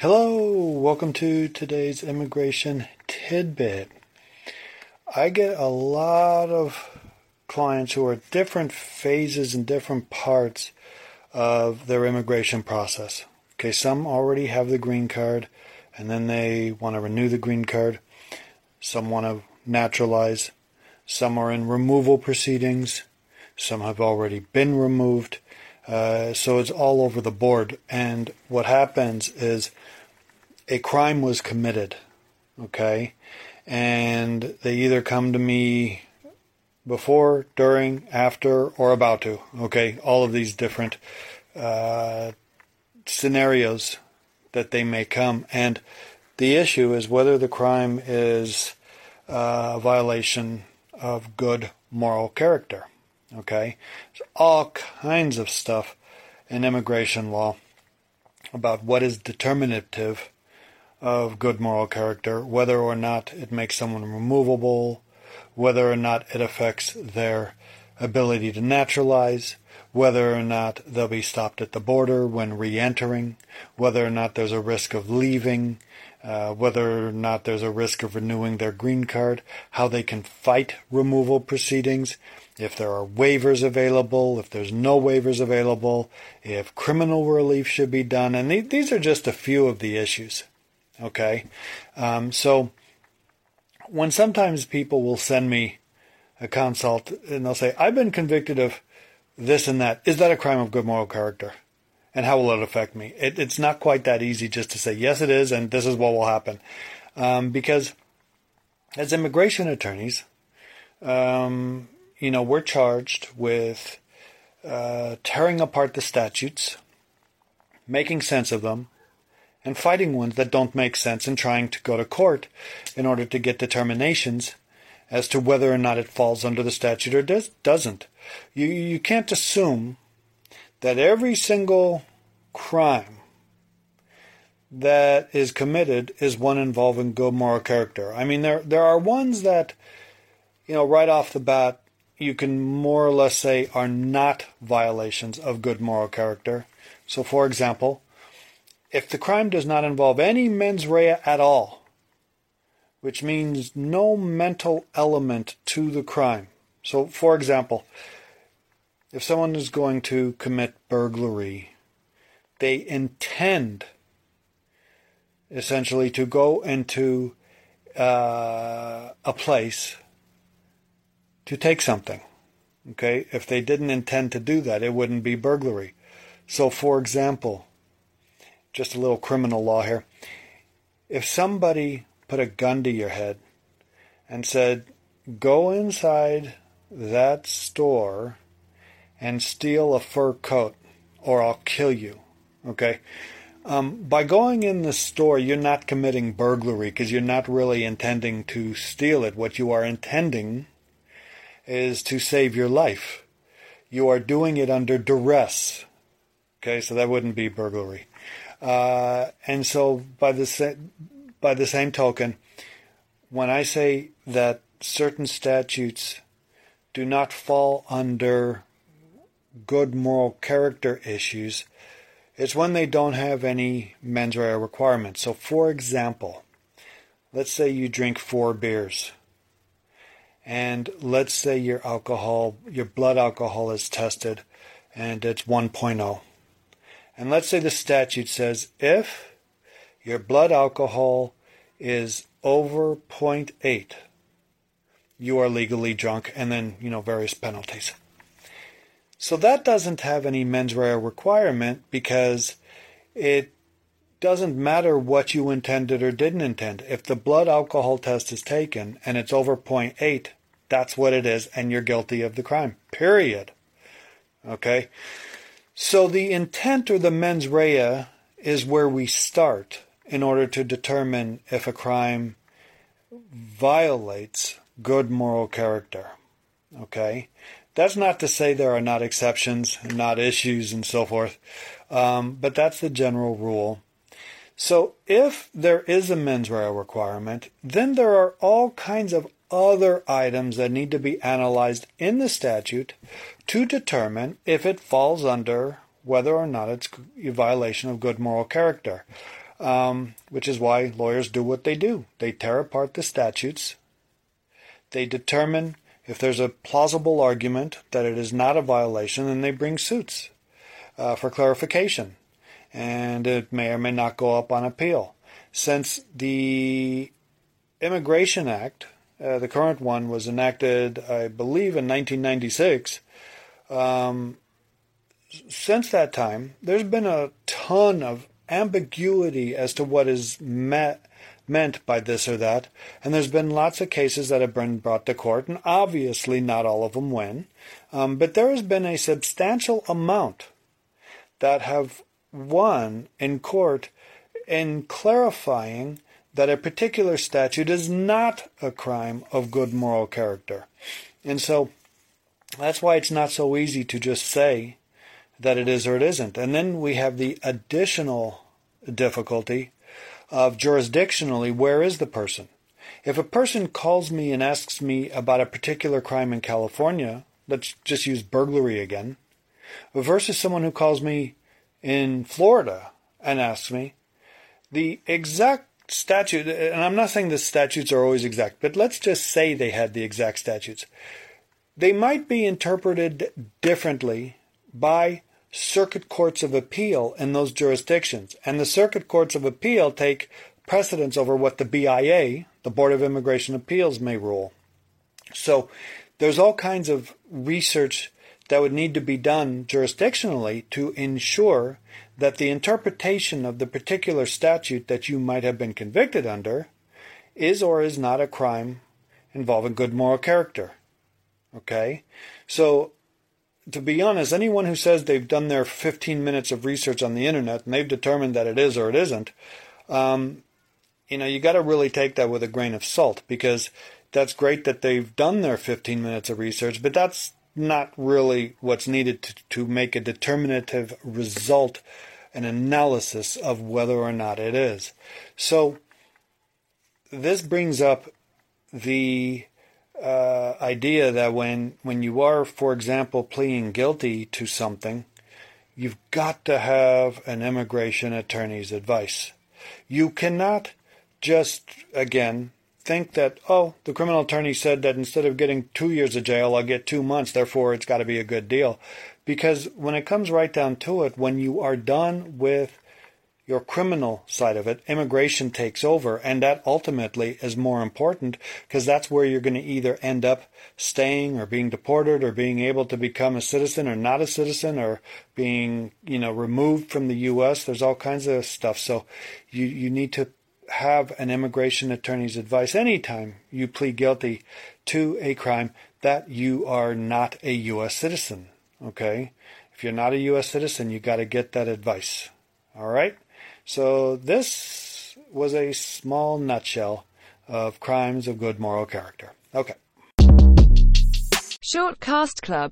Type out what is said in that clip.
Hello, welcome to today's immigration tidbit. I get a lot of clients who are at different phases and different parts of their immigration process. Okay, some already have the green card and then they want to renew the green card. Some want to naturalize. Some are in removal proceedings. Some have already been removed. Uh, so it's all over the board. And what happens is a crime was committed, okay? And they either come to me before, during, after, or about to, okay? All of these different uh, scenarios that they may come. And the issue is whether the crime is uh, a violation of good moral character. Okay? There's all kinds of stuff in immigration law about what is determinative of good moral character, whether or not it makes someone removable, whether or not it affects their ability to naturalize, whether or not they'll be stopped at the border when re entering, whether or not there's a risk of leaving, uh, whether or not there's a risk of renewing their green card, how they can fight removal proceedings, if there are waivers available, if there's no waivers available, if criminal relief should be done. And these are just a few of the issues. Okay? Um, so when sometimes people will send me a consult and they'll say, I've been convicted of this and that. Is that a crime of good moral character? And how will it affect me? It, it's not quite that easy just to say, yes, it is, and this is what will happen. Um, because as immigration attorneys, um, you know, we're charged with uh, tearing apart the statutes, making sense of them, and fighting ones that don't make sense and trying to go to court in order to get determinations as to whether or not it falls under the statute or does, doesn't. You, you can't assume that every single crime that is committed is one involving good moral character. I mean, there there are ones that, you know, right off the bat, you can more or less say are not violations of good moral character. So, for example, if the crime does not involve any mens rea at all, which means no mental element to the crime. So, for example, if someone is going to commit burglary, they intend essentially to go into uh, a place to take something. Okay, if they didn't intend to do that, it wouldn't be burglary. So, for example, just a little criminal law here. If somebody put a gun to your head and said, Go inside that store and steal a fur coat, or I'll kill you. Okay? Um, by going in the store, you're not committing burglary because you're not really intending to steal it. What you are intending is to save your life. You are doing it under duress. Okay, so that wouldn't be burglary. Uh, and so, by the sa- by the same token, when I say that certain statutes do not fall under good moral character issues, it's when they don't have any mens rea requirements. So, for example, let's say you drink four beers, and let's say your alcohol, your blood alcohol is tested, and it's 1.0. And let's say the statute says if your blood alcohol is over 0.8, you are legally drunk, and then, you know, various penalties. So that doesn't have any mens rea requirement because it doesn't matter what you intended or didn't intend. If the blood alcohol test is taken and it's over 0.8, that's what it is, and you're guilty of the crime. Period. Okay? So the intent or the mens rea is where we start in order to determine if a crime violates good moral character. Okay? That's not to say there are not exceptions not issues and so forth, um, but that's the general rule. So if there is a mens rea requirement, then there are all kinds of other items that need to be analyzed in the statute to determine if it falls under whether or not it's a violation of good moral character. um, which is why lawyers do what they do. They tear apart the statutes, they determine if there's a plausible argument that it is not a violation, then they bring suits uh, for clarification. And it may or may not go up on appeal. Since the Immigration Act, uh, the current one, was enacted, I believe, in 1996, um, since that time, there's been a ton of ambiguity as to what is meant by this or that, and there's been lots of cases that have been brought to court, and obviously not all of them win, um, but there has been a substantial amount that have won in court in clarifying that a particular statute is not a crime of good moral character. And so that's why it's not so easy to just say that it is or it isn't. And then we have the additional difficulty of jurisdictionally, where is the person? If a person calls me and asks me about a particular crime in California, let's just use burglary again, versus someone who calls me in Florida and asks me, the exact statute, and I'm not saying the statutes are always exact, but let's just say they had the exact statutes. They might be interpreted differently by circuit courts of appeal in those jurisdictions. And the circuit courts of appeal take precedence over what the BIA, the Board of Immigration Appeals, may rule. So there's all kinds of research that would need to be done jurisdictionally to ensure that the interpretation of the particular statute that you might have been convicted under is or is not a crime involving good moral character. Okay? So to be honest, anyone who says they've done their 15 minutes of research on the internet and they've determined that it is or it isn't, um, you know, you got to really take that with a grain of salt because that's great that they've done their 15 minutes of research, but that's not really what's needed to, to make a determinative result, an analysis of whether or not it is. So, this brings up the uh, idea that when when you are, for example, pleading guilty to something, you've got to have an immigration attorney's advice. You cannot just again think that oh the criminal attorney said that instead of getting two years of jail I'll get two months therefore it's got to be a good deal because when it comes right down to it when you are done with your criminal side of it, immigration takes over, and that ultimately is more important because that's where you're going to either end up staying or being deported or being able to become a citizen or not a citizen or being, you know, removed from the U.S. There's all kinds of stuff. So you, you need to have an immigration attorney's advice anytime you plead guilty to a crime that you are not a U.S. citizen. Okay? If you're not a U.S. citizen, you got to get that advice. All right? So this was a small nutshell of crimes of good moral character. Okay. Short Cast Club